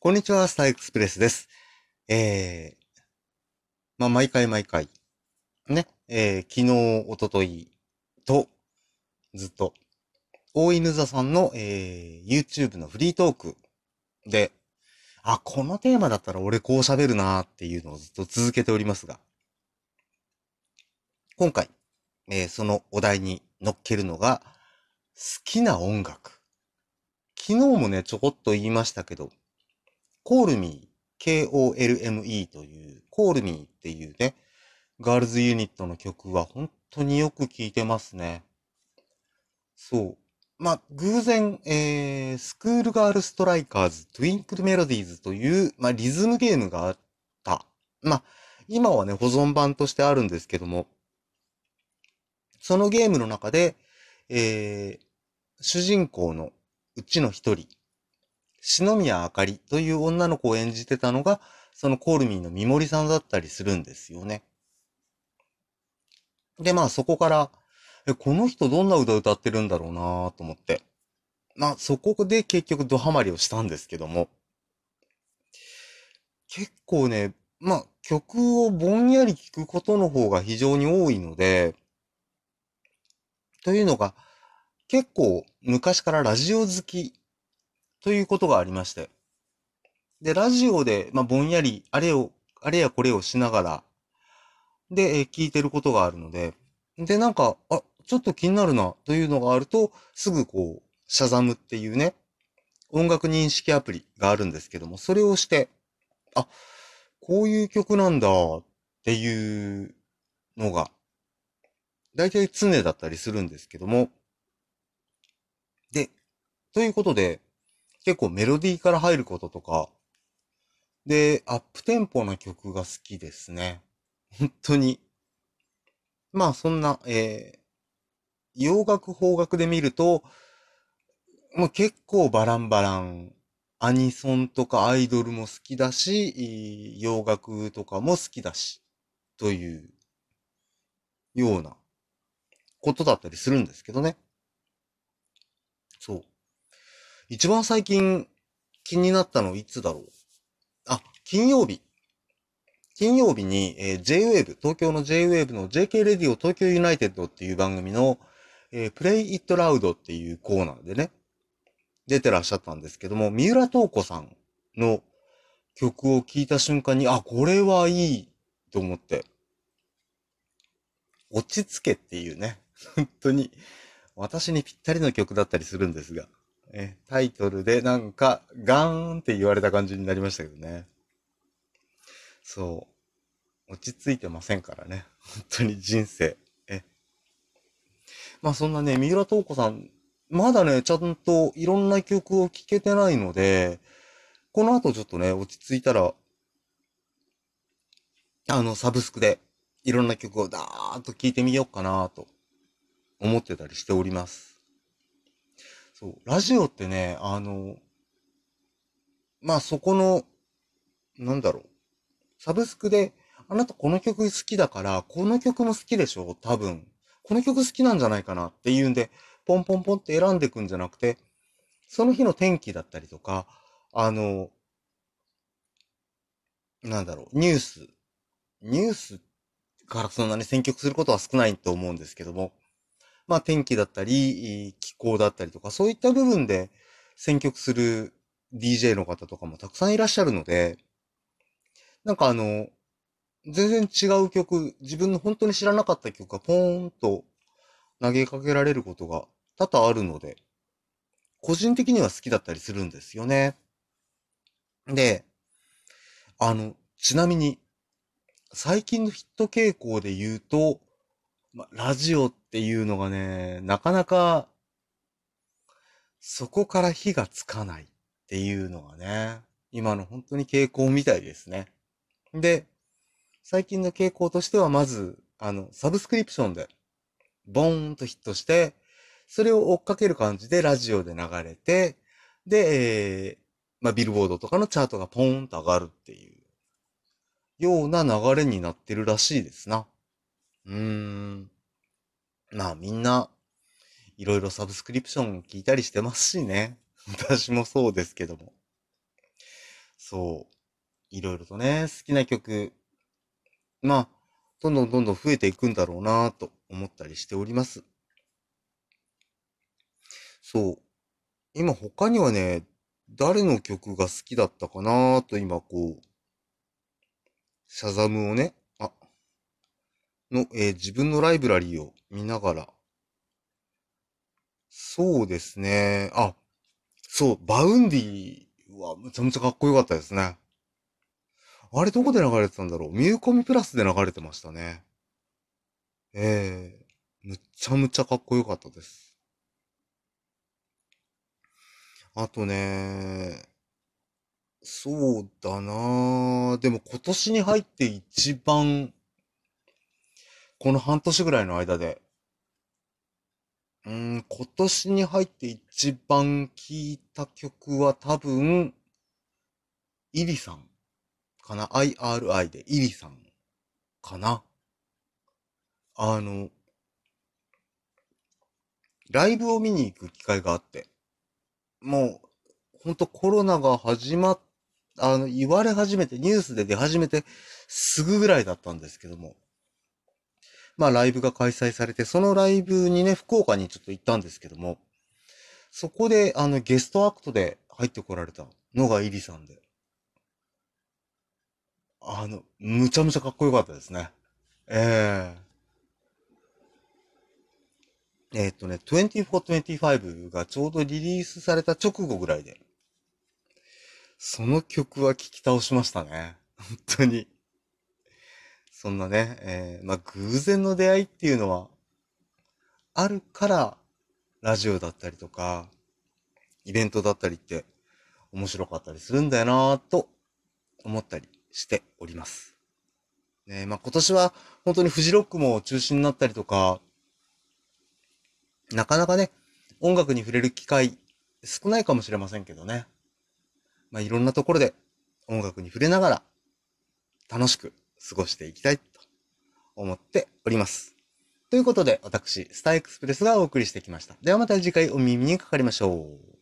こんにちは、スターエクスプレスです。えー、まあ、毎回毎回、ね、えー、昨日、おとといと、ずっと、大犬座さんの、えー、YouTube のフリートークで、あ、このテーマだったら俺こう喋るなーっていうのをずっと続けておりますが、今回、えー、そのお題に乗っけるのが、好きな音楽。昨日もね、ちょこっと言いましたけど、コールミー、K-O-L-M-E という、コールミーっていうね、ガールズユニットの曲は本当によく聴いてますね。そう。まあ、偶然、えー、スクールガールストライカーズ、トゥインクルメロディーズという、まあ、リズムゲームがあった。まあ、今はね、保存版としてあるんですけども、そのゲームの中で、えー、主人公のうちの一人、篠宮あかりという女の子を演じてたのが、そのコールミーの三森さんだったりするんですよね。で、まあそこから、え、この人どんな歌歌ってるんだろうなと思って。まあそこで結局ドハマりをしたんですけども。結構ね、まあ曲をぼんやり聴くことの方が非常に多いので、というのが、結構昔からラジオ好きということがありまして。で、ラジオで、まあ、ぼんやり、あれを、あれやこれをしながら、で、え聞いてることがあるので、で、なんか、あ、ちょっと気になるな、というのがあると、すぐこう、シャザムっていうね、音楽認識アプリがあるんですけども、それをして、あ、こういう曲なんだ、っていうのが、大体常だったりするんですけども、で、ということで、結構メロディーから入ることとか、で、アップテンポな曲が好きですね。本当に。まあそんな、えー、洋楽邦楽で見ると、もう結構バランバラン。アニソンとかアイドルも好きだし、洋楽とかも好きだし、というようなことだったりするんですけどね。そう。一番最近気になったのいつだろう？あ、金曜日。金曜日に、えー、J-Wave、東京の J-Wave の JK レディオ東京ユナイテッドっていう番組の、えー、Play It Loud っていうコーナーでね、出てらっしゃったんですけども、三浦透子さんの曲を聴いた瞬間に、あ、これはいいと思って、落ち着けっていうね、本当に私にぴったりの曲だったりするんですが、えタイトルでなんかガーンって言われた感じになりましたけどね。そう。落ち着いてませんからね。本当に人生。え。まあそんなね、三浦透子さん、まだね、ちゃんといろんな曲を聴けてないので、この後ちょっとね、落ち着いたら、あの、サブスクでいろんな曲をダーッと聴いてみようかなと思ってたりしております。そう、ラジオってね、あの、まあそこの、なんだろう。サブスクで、あなたこの曲好きだから、この曲も好きでしょ？多分。この曲好きなんじゃないかなっていうんで、ポンポンポンって選んでいくんじゃなくて、その日の天気だったりとか、あの、なんだろう、ニュース。ニュースからそんなに選曲することは少ないと思うんですけども、まあ天気だったり、気候だったりとか、そういった部分で選曲する DJ の方とかもたくさんいらっしゃるので、なんかあの、全然違う曲、自分の本当に知らなかった曲がポーンと投げかけられることが多々あるので、個人的には好きだったりするんですよね。で、あの、ちなみに、最近のヒット傾向で言うと、ま、ラジオっていうのがね、なかなか、そこから火がつかないっていうのがね、今の本当に傾向みたいですね。で、最近の傾向としては、まず、あの、サブスクリプションで、ボーンとヒットして、それを追っかける感じでラジオで流れて、で、えー、まあ、ビルボードとかのチャートがポーンと上がるっていう、ような流れになってるらしいですな。うん。まあ、みんな、いろいろサブスクリプション聞いたりしてますしね。私もそうですけども。そう。いろいろとね、好きな曲、まあ、どんどんどんどん増えていくんだろうなと思ったりしております。そう。今他にはね、誰の曲が好きだったかなと今こう、シャザムをね、の、えー、自分のライブラリーを見ながら、そうですね、あ、そう、 Vaundy はむちゃむちゃかっこよかったですね。あれどこで流れてたんだろう？ミューコミプラスで流れてましたね。ええー、むちゃむちゃかっこよかったです。あとね、そうだなでも今年に入って一番、この半年ぐらいの間で、うん、今年に入って一番聴いた曲は多分、イリさん。かな ?IRI で、イリさんかな？あの、ライブを見に行く機会があって、もう、ほんとコロナが始まっ、あの、言われ始めて、ニュースで出始めて、すぐぐらいだったんですけども、まあライブが開催されて、そのライブにね、福岡にちょっと行ったんですけども、そこで、あの、ゲストアクトで入ってこられたのがイリさんで、あの、むちゃむちゃかっこよかったですね。ええー、えー、っとね、2425がちょうどリリースされた直後ぐらいで、その曲は聴き倒しましたね。本当に。そんなね、えー、まあ、偶然の出会いっていうのは、あるから、ラジオだったりとか、イベントだったりって面白かったりするんだよなぁと思ったりしております。ねまあ、今年は本当にフジロックも中止になったりとか、なかなかね、音楽に触れる機会少ないかもしれませんけどね。まあ、いろんなところで音楽に触れながら楽しく過ごしていきたいと思っております。ということで、私、スターエクスプレスがお送りしてきました。ではまた次回お耳にかかりましょう。